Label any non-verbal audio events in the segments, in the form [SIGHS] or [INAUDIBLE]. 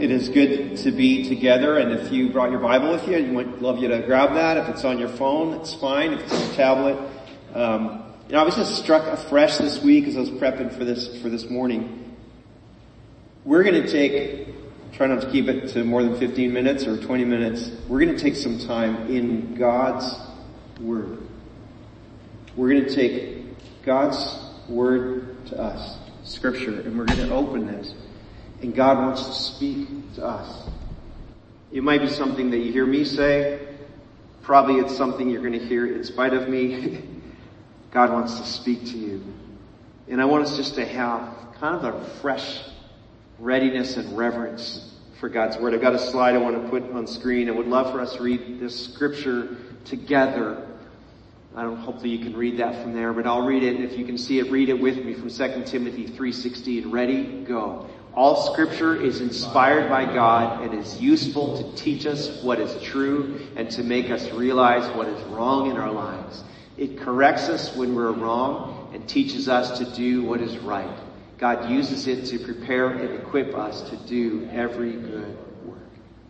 It is good to be together and if you brought your Bible with you, I would love you to grab that. If it's on your phone, it's fine. If it's on your tablet. Um, you know, I was just struck afresh this week as I was prepping for this, for this morning. We're gonna take, try not to keep it to more than 15 minutes or 20 minutes. We're gonna take some time in God's Word. We're gonna take God's Word to us, Scripture, and we're gonna open this and God wants to speak to us. It might be something that you hear me say. Probably it's something you're going to hear in spite of me. [LAUGHS] God wants to speak to you. And I want us just to have kind of a fresh readiness and reverence for God's Word. I've got a slide I want to put on screen. I would love for us to read this scripture together. I don't, hopefully you can read that from there, but I'll read it. If you can see it, read it with me from 2 Timothy 3.16. Ready? Go. All scripture is inspired by God and is useful to teach us what is true and to make us realize what is wrong in our lives. It corrects us when we're wrong and teaches us to do what is right. God uses it to prepare and equip us to do every good work.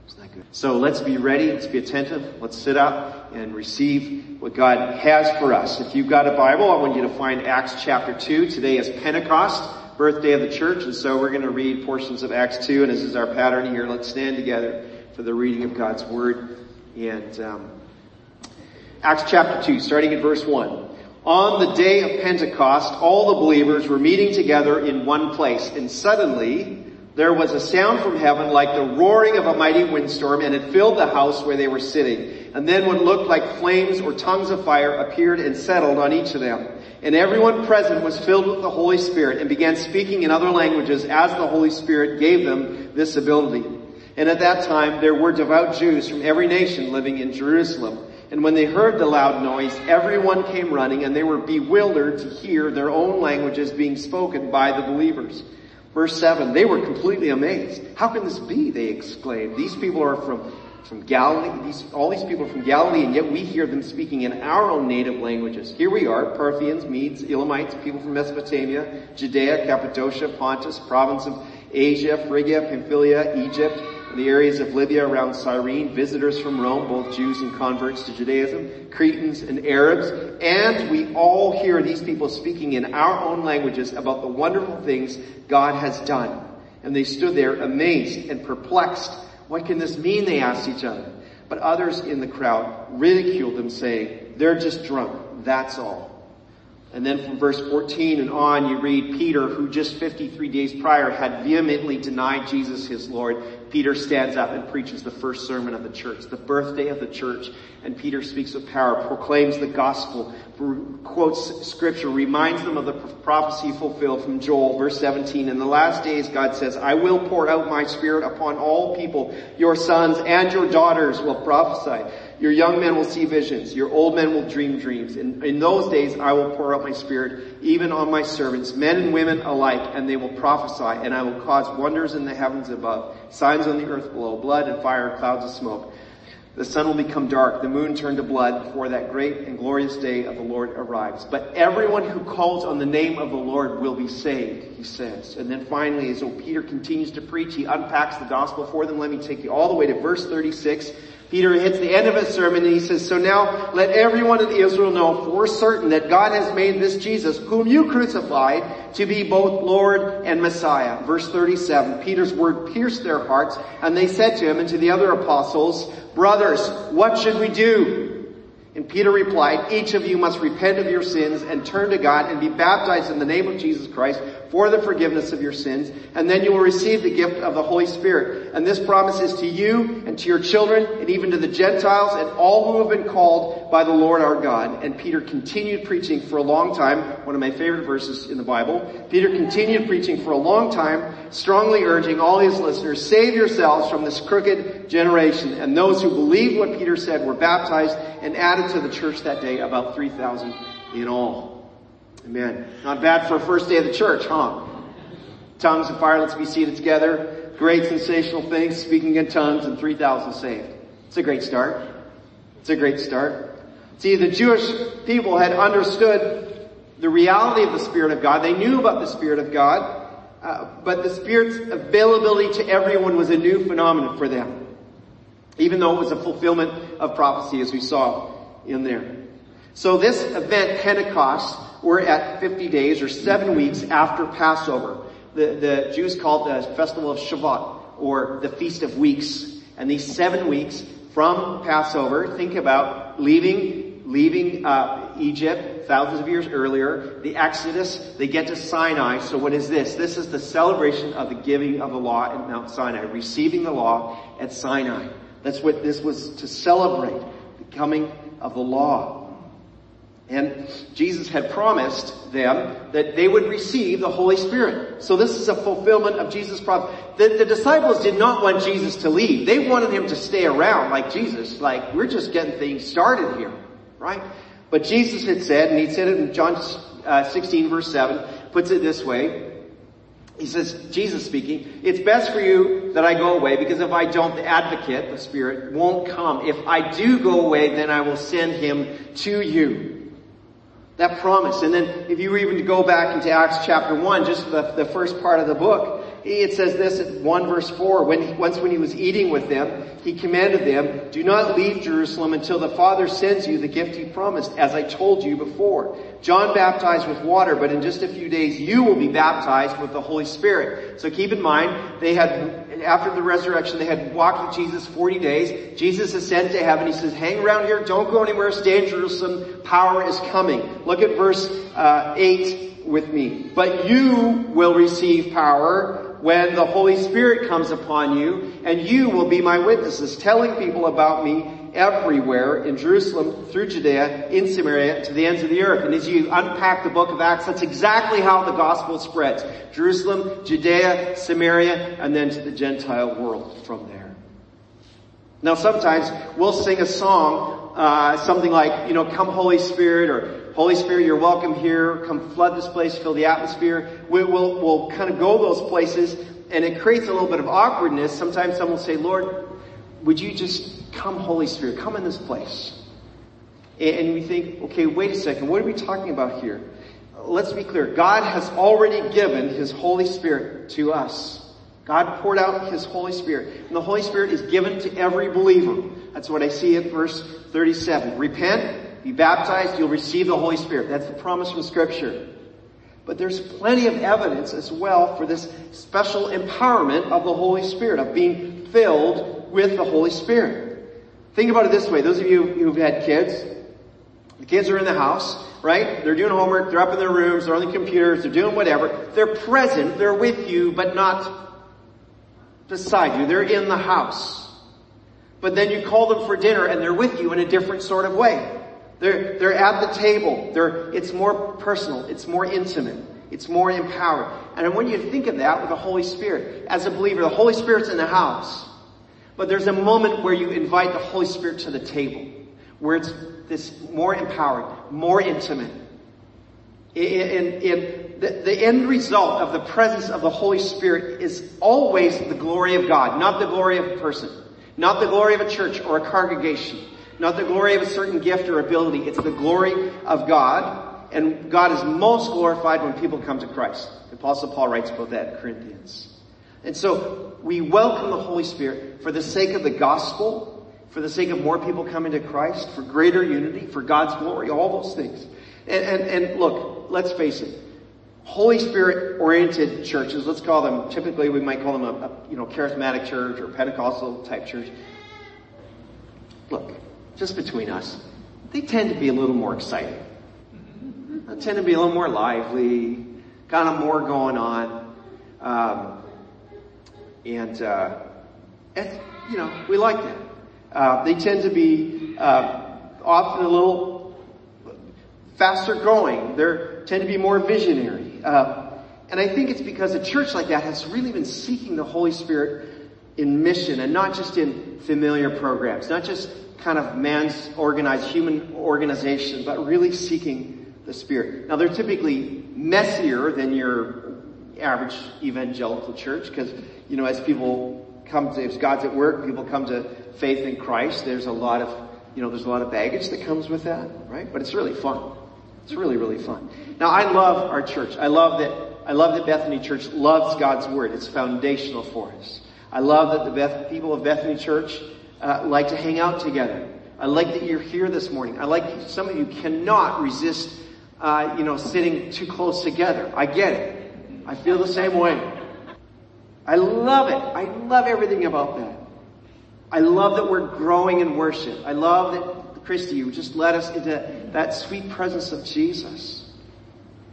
Isn't that good? So let's be ready. Let's be attentive. Let's sit up and receive what God has for us. If you've got a Bible, I want you to find Acts chapter 2. Today is Pentecost birthday of the church, and so we're going to read portions of Acts 2, and this is our pattern here. Let's stand together for the reading of God's Word. And um, Acts chapter 2, starting at verse 1. On the day of Pentecost, all the believers were meeting together in one place, and suddenly there was a sound from heaven like the roaring of a mighty windstorm, and it filled the house where they were sitting. And then what looked like flames or tongues of fire appeared and settled on each of them. And everyone present was filled with the Holy Spirit and began speaking in other languages as the Holy Spirit gave them this ability. And at that time there were devout Jews from every nation living in Jerusalem. And when they heard the loud noise, everyone came running and they were bewildered to hear their own languages being spoken by the believers. Verse 7, they were completely amazed. How can this be? They exclaimed. These people are from from Galilee, these, all these people from Galilee, and yet we hear them speaking in our own native languages. Here we are, Parthians, Medes, Elamites, people from Mesopotamia, Judea, Cappadocia, Pontus, province of Asia, Phrygia, Pamphylia, Egypt, the areas of Libya around Cyrene, visitors from Rome, both Jews and converts to Judaism, Cretans and Arabs, and we all hear these people speaking in our own languages about the wonderful things God has done. And they stood there amazed and perplexed what can this mean? They asked each other. But others in the crowd ridiculed them saying, they're just drunk. That's all. And then from verse 14 and on, you read Peter, who just 53 days prior had vehemently denied Jesus his Lord. Peter stands up and preaches the first sermon of the church, the birthday of the church. And Peter speaks with power, proclaims the gospel, quotes scripture, reminds them of the prophecy fulfilled from Joel, verse 17. In the last days, God says, I will pour out my spirit upon all people. Your sons and your daughters will prophesy. Your young men will see visions. Your old men will dream dreams. In, in those days, I will pour out my spirit even on my servants, men and women alike, and they will prophesy, and I will cause wonders in the heavens above, signs on the earth below, blood and fire and clouds of smoke. The sun will become dark, the moon turn to blood before that great and glorious day of the Lord arrives. But everyone who calls on the name of the Lord will be saved, he says. And then finally, as Peter continues to preach, he unpacks the gospel for them. Let me take you all the way to verse 36. Peter hits the end of his sermon and he says, So now let everyone in Israel know for certain that God has made this Jesus, whom you crucified, to be both Lord and Messiah. Verse 37, Peter's word pierced their hearts and they said to him and to the other apostles, Brothers, what should we do? And Peter replied, each of you must repent of your sins and turn to God and be baptized in the name of Jesus Christ for the forgiveness of your sins, and then you will receive the gift of the Holy Spirit. And this promise is to you and to your children and even to the Gentiles and all who have been called by the Lord our God. And Peter continued preaching for a long time, one of my favorite verses in the Bible. Peter continued preaching for a long time, strongly urging all his listeners, save yourselves from this crooked generation. And those who believed what Peter said were baptized and added to the church that day about 3,000 in all. Amen. Not bad for a first day of the church, huh? Tongues and fire, let's be seated together. Great sensational things, speaking in tongues and 3,000 saved. It's a great start. It's a great start. See, the Jewish people had understood the reality of the Spirit of God. They knew about the Spirit of God. uh, but the Spirit's availability to everyone was a new phenomenon for them. Even though it was a fulfillment of prophecy as we saw in there. So this event, Pentecost, we're at 50 days or seven weeks after Passover. The, the Jews call it the festival of Shavuot or the Feast of Weeks. And these seven weeks from Passover, think about leaving, leaving, uh, Egypt thousands of years earlier, the Exodus, they get to Sinai. So what is this? This is the celebration of the giving of the law at Mount Sinai, receiving the law at Sinai. That's what this was to celebrate, the coming of the law. And Jesus had promised them that they would receive the Holy Spirit. So this is a fulfillment of Jesus' promise. The, the, disciples did not want Jesus to leave. They wanted him to stay around like Jesus. Like, we're just getting things started here, right? But Jesus had said, and he said it in John uh, 16 verse 7, puts it this way. He says, Jesus speaking, it's best for you that I go away because if I don't, the advocate, the Spirit, won't come. If I do go away, then I will send him to you. That promise. And then if you were even to go back into Acts chapter 1, just the, the first part of the book, it says this at 1 verse 4, when, once when he was eating with them, he commanded them, do not leave Jerusalem until the Father sends you the gift he promised, as I told you before. John baptized with water, but in just a few days you will be baptized with the Holy Spirit. So keep in mind, they had, after the resurrection, they had walked with Jesus 40 days. Jesus ascended to heaven. He says, hang around here, don't go anywhere, stay in Jerusalem, power is coming. Look at verse uh, 8 with me. But you will receive power when the Holy Spirit comes upon you, and you will be my witnesses, telling people about me everywhere in Jerusalem, through Judea, in Samaria, to the ends of the earth. And as you unpack the book of Acts, that's exactly how the gospel spreads. Jerusalem, Judea, Samaria, and then to the Gentile world from there. Now sometimes we'll sing a song, uh, something like, you know, come Holy Spirit, or Holy Spirit, you're welcome here. Come flood this place, fill the atmosphere. We, will we'll kind of go those places and it creates a little bit of awkwardness. Sometimes someone will say, Lord, would you just come Holy Spirit, come in this place? And we think, okay, wait a second, what are we talking about here? Let's be clear. God has already given His Holy Spirit to us. God poured out His Holy Spirit. And the Holy Spirit is given to every believer. That's what I see at verse 37. Repent, be baptized, you'll receive the Holy Spirit. That's the promise from scripture. But there's plenty of evidence as well for this special empowerment of the Holy Spirit, of being filled with the Holy Spirit. Think about it this way. Those of you who've had kids, the kids are in the house, right? They're doing homework, they're up in their rooms, they're on the computers, they're doing whatever. They're present, they're with you, but not beside you. They're in the house. But then you call them for dinner and they're with you in a different sort of way. They're, they're at the table. They're, it's more personal. It's more intimate. It's more empowered. And I want you to think of that with the Holy Spirit, as a believer, the Holy Spirit's in the house. But there's a moment where you invite the Holy Spirit to the table, where it's this more empowered, more intimate. And, in, the, the end result of the presence of the Holy Spirit is always the glory of God, not the glory of a person, not the glory of a church or a congregation. Not the glory of a certain gift or ability. It's the glory of God. And God is most glorified when people come to Christ. The Apostle Paul writes about that in Corinthians. And so we welcome the Holy Spirit for the sake of the gospel, for the sake of more people coming to Christ, for greater unity, for God's glory, all those things. And, and, and look, let's face it. Holy Spirit oriented churches, let's call them, typically we might call them a, a you know, charismatic church or Pentecostal type church. Look, just between us, they tend to be a little more exciting. They tend to be a little more lively, kind of more going on. Um, and, uh, you know, we like that. Uh, they tend to be uh, often a little faster growing. They tend to be more visionary. Uh, and I think it's because a church like that has really been seeking the Holy Spirit in mission and not just in familiar programs, not just kind of man's organized human organization, but really seeking the Spirit. Now they're typically messier than your average evangelical church because, you know, as people come to, if God's at work, people come to faith in Christ, there's a lot of, you know, there's a lot of baggage that comes with that, right? But it's really fun. It's really, really fun. Now I love our church. I love that I love that Bethany Church loves God's Word. It's foundational for us. I love that the Beth- people of Bethany Church uh, like to hang out together. I like that you're here this morning. I like some of you cannot resist, uh, you know, sitting too close together. I get it. I feel the same way. I love it. I love everything about that. I love that we're growing in worship. I love that Christy, you just led us into that sweet presence of Jesus.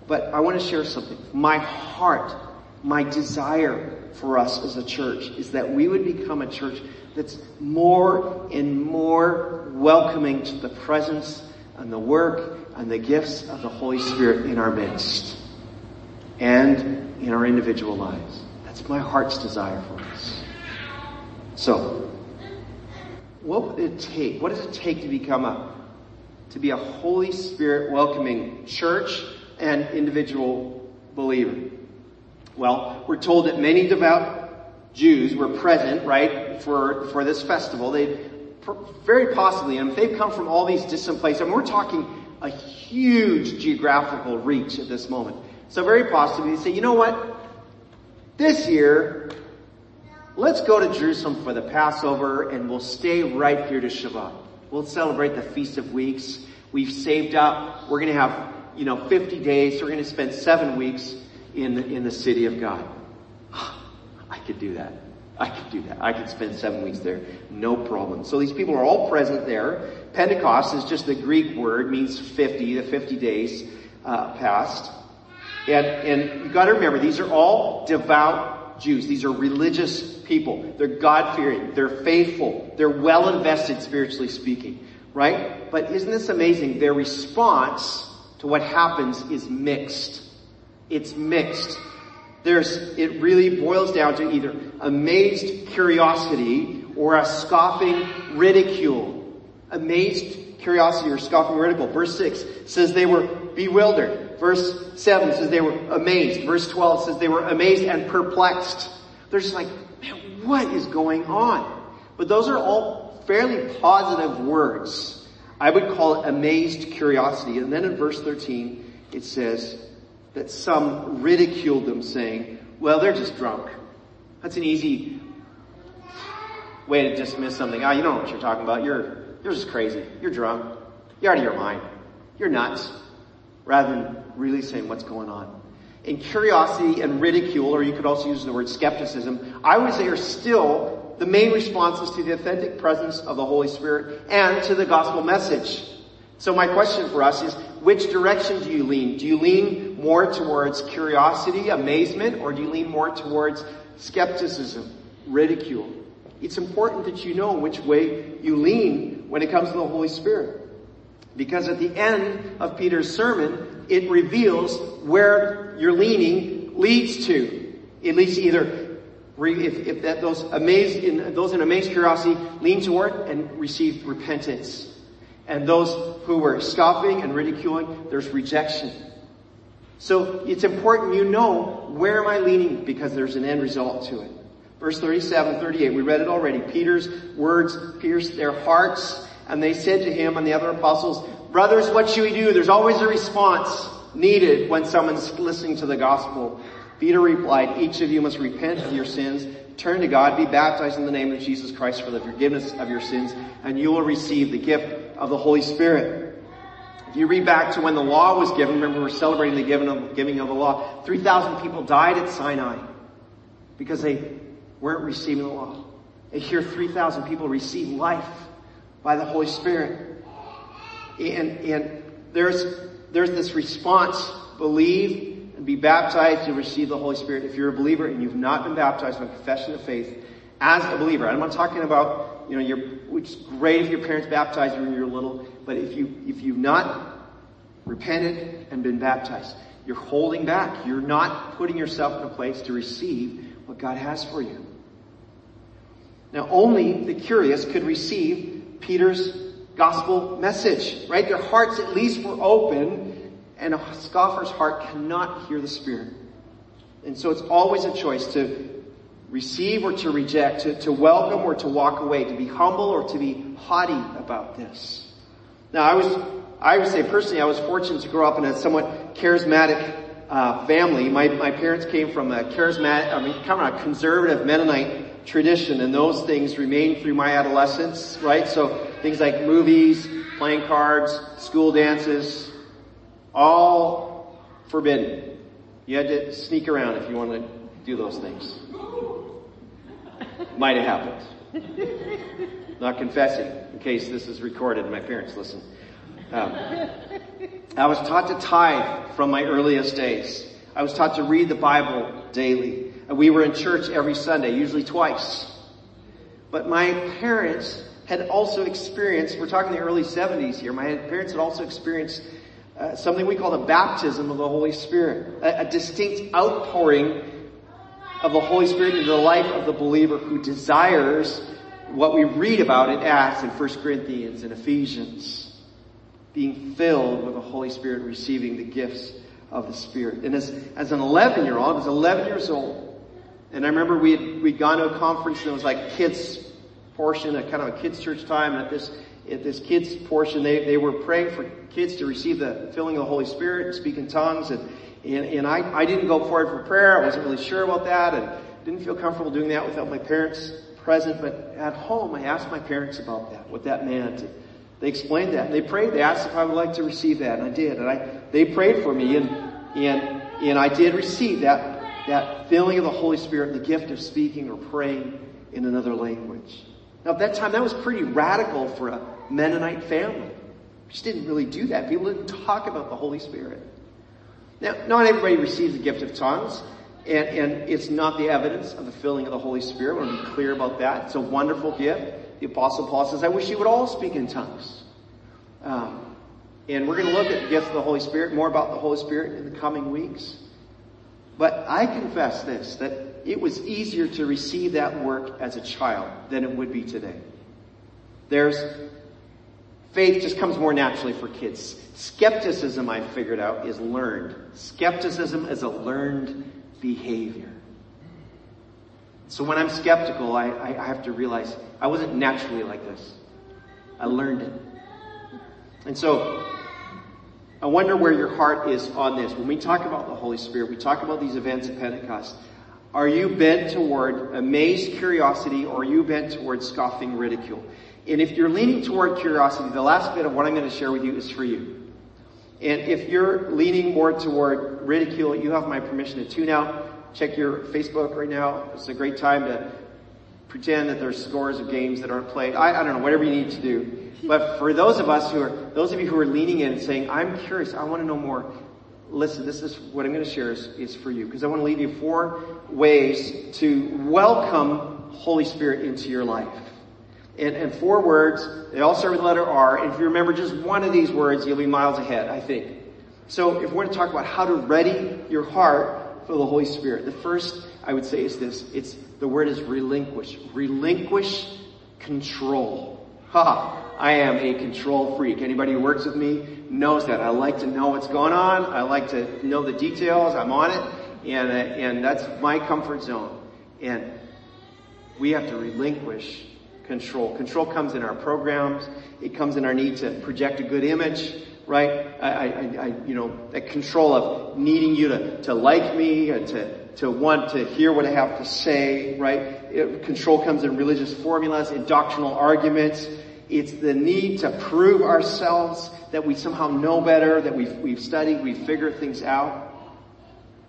But I want to share something. My heart, my desire for us as a church is that we would become a church that's more and more welcoming to the presence and the work and the gifts of the Holy Spirit in our midst and in our individual lives. That's my heart's desire for us. So, what would it take? What does it take to become a, to be a Holy Spirit welcoming church and individual believer? Well, we're told that many devout Jews were present, right, for, for this festival. They very possibly, and if they've come from all these distant places, and we're talking a huge geographical reach at this moment. So very possibly they say, you know what? This year, let's go to Jerusalem for the Passover and we'll stay right here to Shavuot. We'll celebrate the Feast of Weeks. We've saved up. We're going to have, you know, 50 days. So we're going to spend seven weeks in the, in the city of God. [SIGHS] I could do that. I could do that. I could spend seven weeks there. No problem. So these people are all present there. Pentecost is just the Greek word, means 50, the 50 days uh, passed. And, and you gotta remember, these are all devout Jews. These are religious people. They're God-fearing. They're faithful. They're well invested spiritually speaking. Right? But isn't this amazing? Their response to what happens is mixed. It's mixed. There's, it really boils down to either amazed curiosity or a scoffing ridicule. Amazed curiosity or scoffing ridicule. Verse 6 says they were bewildered. Verse 7 says they were amazed. Verse 12 says they were amazed and perplexed. They're just like, man, what is going on? But those are all fairly positive words. I would call it amazed curiosity. And then in verse 13, it says, that some ridiculed them saying, well, they're just drunk. That's an easy way to dismiss something. Ah, oh, you don't know what you're talking about. You're, you're just crazy. You're drunk. You're out of your mind. You're nuts. Rather than really saying what's going on. And curiosity and ridicule, or you could also use the word skepticism, I would say are still the main responses to the authentic presence of the Holy Spirit and to the gospel message. So my question for us is, which direction do you lean? Do you lean more towards curiosity, amazement, or do you lean more towards skepticism, ridicule? It's important that you know which way you lean when it comes to the Holy Spirit. Because at the end of Peter's sermon, it reveals where your leaning leads to. It leads to either if, if that those amazed in those in amazed curiosity lean toward and receive repentance. And those who were scoffing and ridiculing, there's rejection. So it's important you know where am I leaning because there's an end result to it. Verse 37, 38, we read it already. Peter's words pierced their hearts and they said to him and the other apostles, brothers, what should we do? There's always a response needed when someone's listening to the gospel. Peter replied, each of you must repent of your sins, turn to God, be baptized in the name of Jesus Christ for the forgiveness of your sins, and you will receive the gift of the Holy Spirit. If you read back to when the law was given, remember we're celebrating the giving of, giving of the law, 3,000 people died at Sinai because they weren't receiving the law. And here 3,000 people receive life by the Holy Spirit. And, and there's, there's this response, believe and be baptized to receive the Holy Spirit. If you're a believer and you've not been baptized by confession of faith, as a believer, I'm not talking about, you know, you're, which is great if your parents baptized you when you're little, but if you, if you've not repented and been baptized, you're holding back. You're not putting yourself in a place to receive what God has for you. Now only the curious could receive Peter's gospel message, right? Their hearts at least were open and a scoffer's heart cannot hear the Spirit. And so it's always a choice to receive or to reject, to, to welcome or to walk away, to be humble or to be haughty about this. Now I was, I would say personally I was fortunate to grow up in a somewhat charismatic uh, family. My, my parents came from a charismatic, I mean, kind of a conservative Mennonite tradition and those things remained through my adolescence, right? So things like movies, playing cards, school dances, all forbidden. You had to sneak around if you wanted to do those things. Might have happened. Not confessing, in case this is recorded my parents listen. Um, I was taught to tithe from my earliest days. I was taught to read the Bible daily. And we were in church every Sunday, usually twice. But my parents had also experienced, we're talking the early 70s here, my parents had also experienced uh, something we call the baptism of the Holy Spirit, a, a distinct outpouring of the Holy Spirit into the life of the believer who desires what we read about in Acts and 1 Corinthians and Ephesians being filled with the Holy Spirit, receiving the gifts of the Spirit. And as, as an 11 year old, I was 11 years old, and I remember we had, we'd gone to a conference and it was like kids portion, a kind of a kids church time, and at this, at this kids portion, they, they were praying for kids to receive the filling of the Holy Spirit and speak in tongues, and, and, and I, I didn't go forward for prayer, I wasn't really sure about that, and didn't feel comfortable doing that without my parents present, but at home I asked my parents about that, what that meant. They explained that. And they prayed. They asked if I would like to receive that, and I did. And I, they prayed for me, and and and I did receive that that filling of the Holy Spirit, the gift of speaking or praying in another language. Now, at that time, that was pretty radical for a Mennonite family. We just didn't really do that. People didn't talk about the Holy Spirit. Now, not everybody receives the gift of tongues, and, and it's not the evidence of the filling of the Holy Spirit. I want to be clear about that. It's a wonderful gift the Apostle Paul says, I wish you would all speak in tongues. Um, and we're going to look at the gift of the Holy Spirit, more about the Holy Spirit in the coming weeks. But I confess this, that it was easier to receive that work as a child than it would be today. There's, faith just comes more naturally for kids. Skepticism, I figured out, is learned. Skepticism is a learned behavior. So when I'm skeptical, I, I, have to realize I wasn't naturally like this. I learned it. And so I wonder where your heart is on this. When we talk about the Holy Spirit, we talk about these events of Pentecost. Are you bent toward amazed curiosity or are you bent toward scoffing ridicule? And if you're leaning toward curiosity, the last bit of what I'm going to share with you is for you. And if you're leaning more toward ridicule, you have my permission to tune out check your Facebook right now. It's a great time to pretend that there's scores of games that aren't played. I, I don't know, whatever you need to do. But for those of us who are, those of you who are leaning in and saying, I'm curious, I want to know more, listen, this is what I'm going to share is, is for you. Because I want to leave you four ways to welcome Holy Spirit into your life. And, and four words, they all start with the letter R. And if you remember just one of these words, you'll be miles ahead, I think. So if we're going to talk about how to ready your heart for the Holy Spirit. The first I would say is this. It's, the word is relinquish. Relinquish control. Ha! I am a control freak. Anybody who works with me knows that. I like to know what's going on. I like to know the details. I'm on it. And, uh, and that's my comfort zone. And we have to relinquish control. Control comes in our programs. It comes in our need to project a good image right? I, I, I, you know, that control of needing you to, to like me and to, to want to hear what I have to say, right? It, control comes in religious formulas, in doctrinal arguments. It's the need to prove ourselves that we somehow know better, that we've, we've studied, we've figured things out.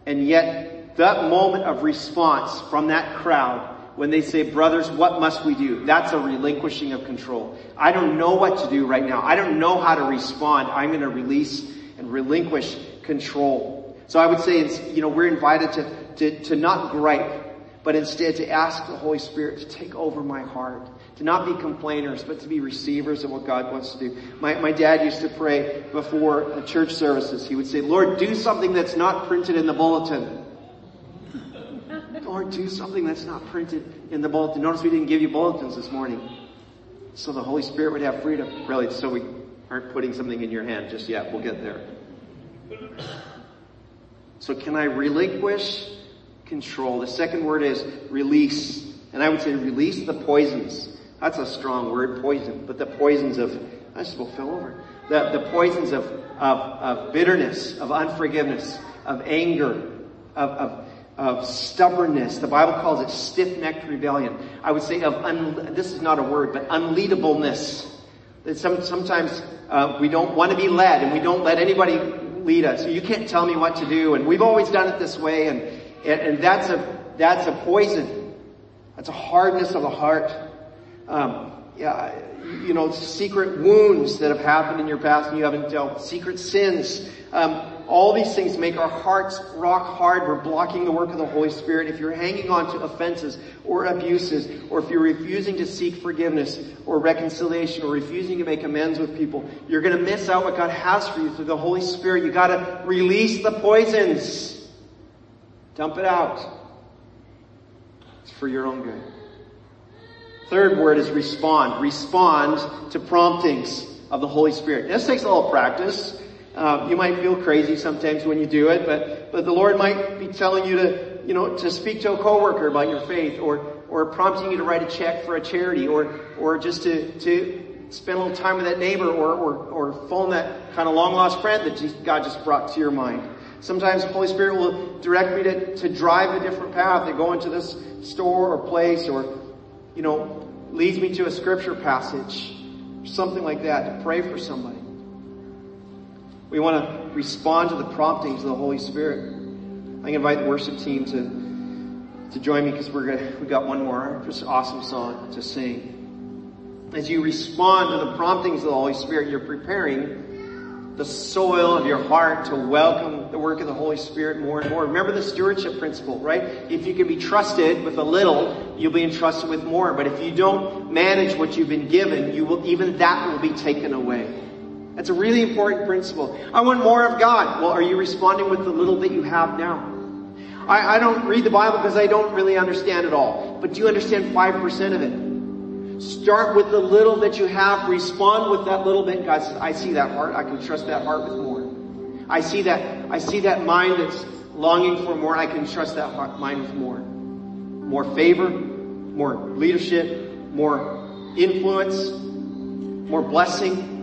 And yet, that moment of response from that crowd when they say, brothers, what must we do? That's a relinquishing of control. I don't know what to do right now. I don't know how to respond. I'm going to release and relinquish control. So I would say it's, you know, we're invited to, to, to not gripe, but instead to ask the Holy Spirit to take over my heart. To not be complainers, but to be receivers of what God wants to do. My, my dad used to pray before the church services. He would say, Lord, do something that's not printed in the bulletin. [LAUGHS] Lord, do something that's not printed in the bulletin. Notice we didn't give you bulletins this morning. So the Holy Spirit would have freedom. Really, so we aren't putting something in your hand just yet. We'll get there. So can I relinquish control? The second word is release. And I would say release the poisons. That's a strong word, poison. But the poisons of, I just will fill over. The, the poisons of, of, of bitterness, of unforgiveness, of anger, of, of, of stubbornness. The Bible calls it stiff-necked rebellion. I would say of, un, this is not a word, but unleadableness. That some, sometimes uh, we don't want to be led and we don't let anybody lead us. You can't tell me what to do and we've always done it this way and, and, and that's a, that's a poison. That's a hardness of the heart. Um, yeah, you know, secret wounds that have happened in your past and you haven't dealt, secret sins. Um, all these things make our hearts rock hard. We're blocking the work of the Holy Spirit. If you're hanging on to offenses or abuses, or if you're refusing to seek forgiveness or reconciliation or refusing to make amends with people, you're gonna miss out what God has for you through the Holy Spirit. You gotta release the poisons. Dump it out. It's for your own good. Third word is respond. Respond to promptings of the Holy Spirit. This takes a little practice. Uh, you might feel crazy sometimes when you do it, but but the Lord might be telling you to you know to speak to a coworker about your faith, or or prompting you to write a check for a charity, or or just to to spend a little time with that neighbor, or or or phone that kind of long lost friend that God just brought to your mind. Sometimes the Holy Spirit will direct me to, to drive a different path, to go into this store or place or you know, leads me to a scripture passage, something like that, to pray for somebody. We want to respond to the promptings of the Holy Spirit. I invite the worship team to, to join me because we're gonna, we got one more just awesome song to sing. As you respond to the promptings of the Holy Spirit, you're preparing the soil of your heart to welcome the work of the Holy Spirit more and more. Remember the stewardship principle, right? If you can be trusted with a little, you'll be entrusted with more. But if you don't manage what you've been given, you will, even that will be taken away. That's a really important principle. I want more of God. Well, are you responding with the little that you have now? I, I don't read the Bible because I don't really understand it all. But do you understand 5% of it? Start with the little that you have. Respond with that little bit. God says, I see that heart. I can trust that heart with more. I see that, I see that mind that's longing for more. I can trust that heart, mind with more. More favor, more leadership, more influence, more blessing.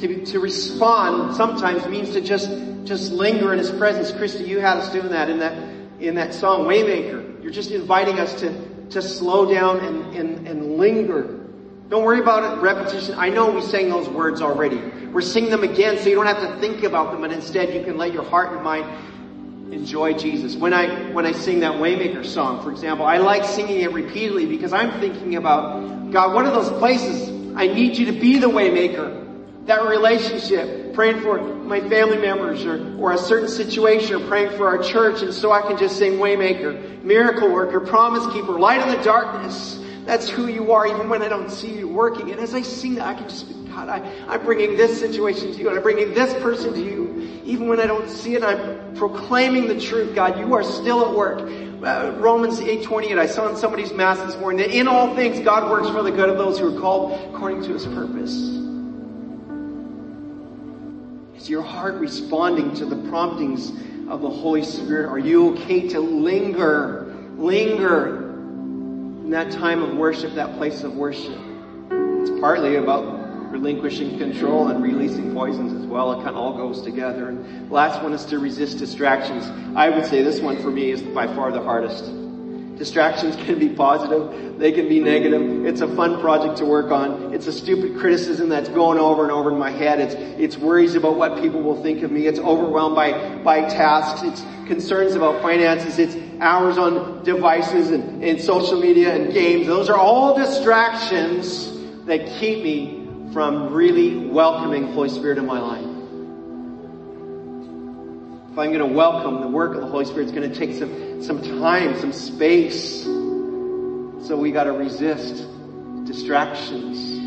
To, to respond sometimes means to just, just linger in His presence. Christy, you had us doing that in that, in that song, Waymaker. You're just inviting us to, to slow down and, and, and linger. Don't worry about it, repetition. I know we sang those words already. We're singing them again so you don't have to think about them, but instead you can let your heart and mind enjoy Jesus. When I, when I sing that Waymaker song, for example, I like singing it repeatedly because I'm thinking about, God, what are those places I need you to be the Waymaker? That relationship, praying for my family members or, or a certain situation or praying for our church and so I can just sing Waymaker, Miracle Worker, Promise Keeper, Light in the Darkness. That's who you are even when I don't see you working. And as I sing that, I can just God, I, I'm bringing this situation to you and I'm bringing this person to you. Even when I don't see it, I'm proclaiming the truth. God, you are still at work. Uh, Romans 8.28, I saw in somebody's mass this morning that in all things God works for the good of those who are called according to his purpose. Is your heart responding to the promptings of the Holy Spirit? Are you okay to linger, linger in that time of worship, that place of worship? It's partly about relinquishing control and releasing poisons as well. It kind of all goes together. And last one is to resist distractions. I would say this one for me is by far the hardest. Distractions can be positive, they can be negative. It's a fun project to work on. It's a stupid criticism that's going over and over in my head. It's, it's worries about what people will think of me. It's overwhelmed by, by tasks. It's concerns about finances. It's hours on devices and, and social media and games. Those are all distractions that keep me from really welcoming Holy Spirit in my life. If I'm going to welcome the work of the Holy Spirit, it's going to take some, some time, some space. So we got to resist distractions,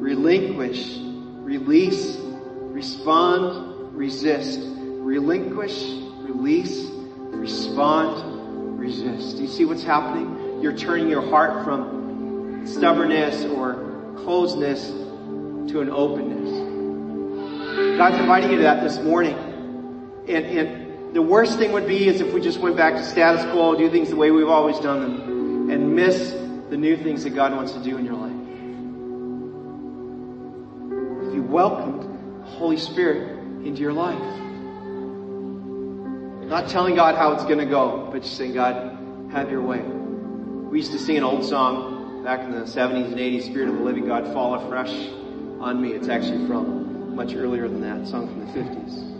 relinquish, release, respond, resist. Relinquish, release, respond, resist. Do you see what's happening? You're turning your heart from stubbornness or closedness to an openness. God's inviting you to that this morning. And, and the worst thing would be is if we just went back to status quo, do things the way we've always done them, and miss the new things that God wants to do in your life. If you welcomed the Holy Spirit into your life. Not telling God how it's gonna go, but just saying, God, have your way. We used to sing an old song back in the 70s and 80s, Spirit of the Living God, fall afresh on me. It's actually from much earlier than that, song from the 50s.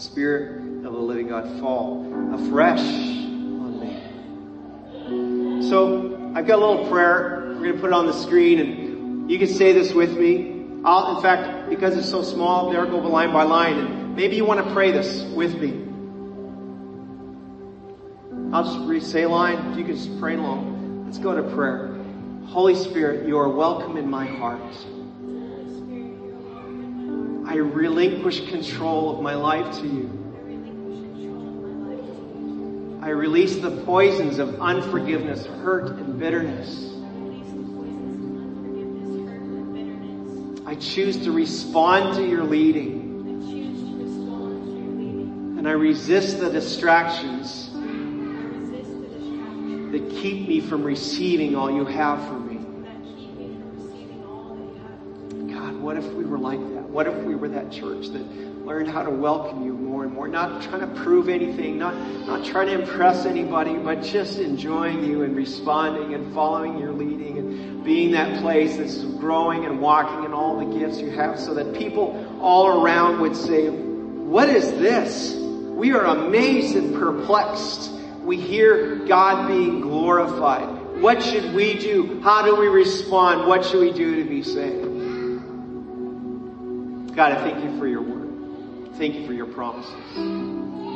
Spirit of the living God, fall afresh on me. So, I've got a little prayer. We're going to put it on the screen and you can say this with me. I'll, in fact, because it's so small, never go line by line and maybe you want to pray this with me. I'll just read, say line. You can just pray along. Let's go to prayer. Holy Spirit, you are welcome in my heart. I relinquish control of my life to you. I release the poisons of unforgiveness, hurt, and bitterness. I choose to respond to your leading. And I resist the distractions that keep me from receiving all you have for me. God, what if we were like that? What if we were that church that learned how to welcome you more and more? Not trying to prove anything, not, not trying to impress anybody, but just enjoying you and responding and following your leading and being that place that's growing and walking in all the gifts you have so that people all around would say, what is this? We are amazed and perplexed we hear God being glorified. What should we do? How do we respond? What should we do to be saved? God, I thank you for your word. Thank you for your promises.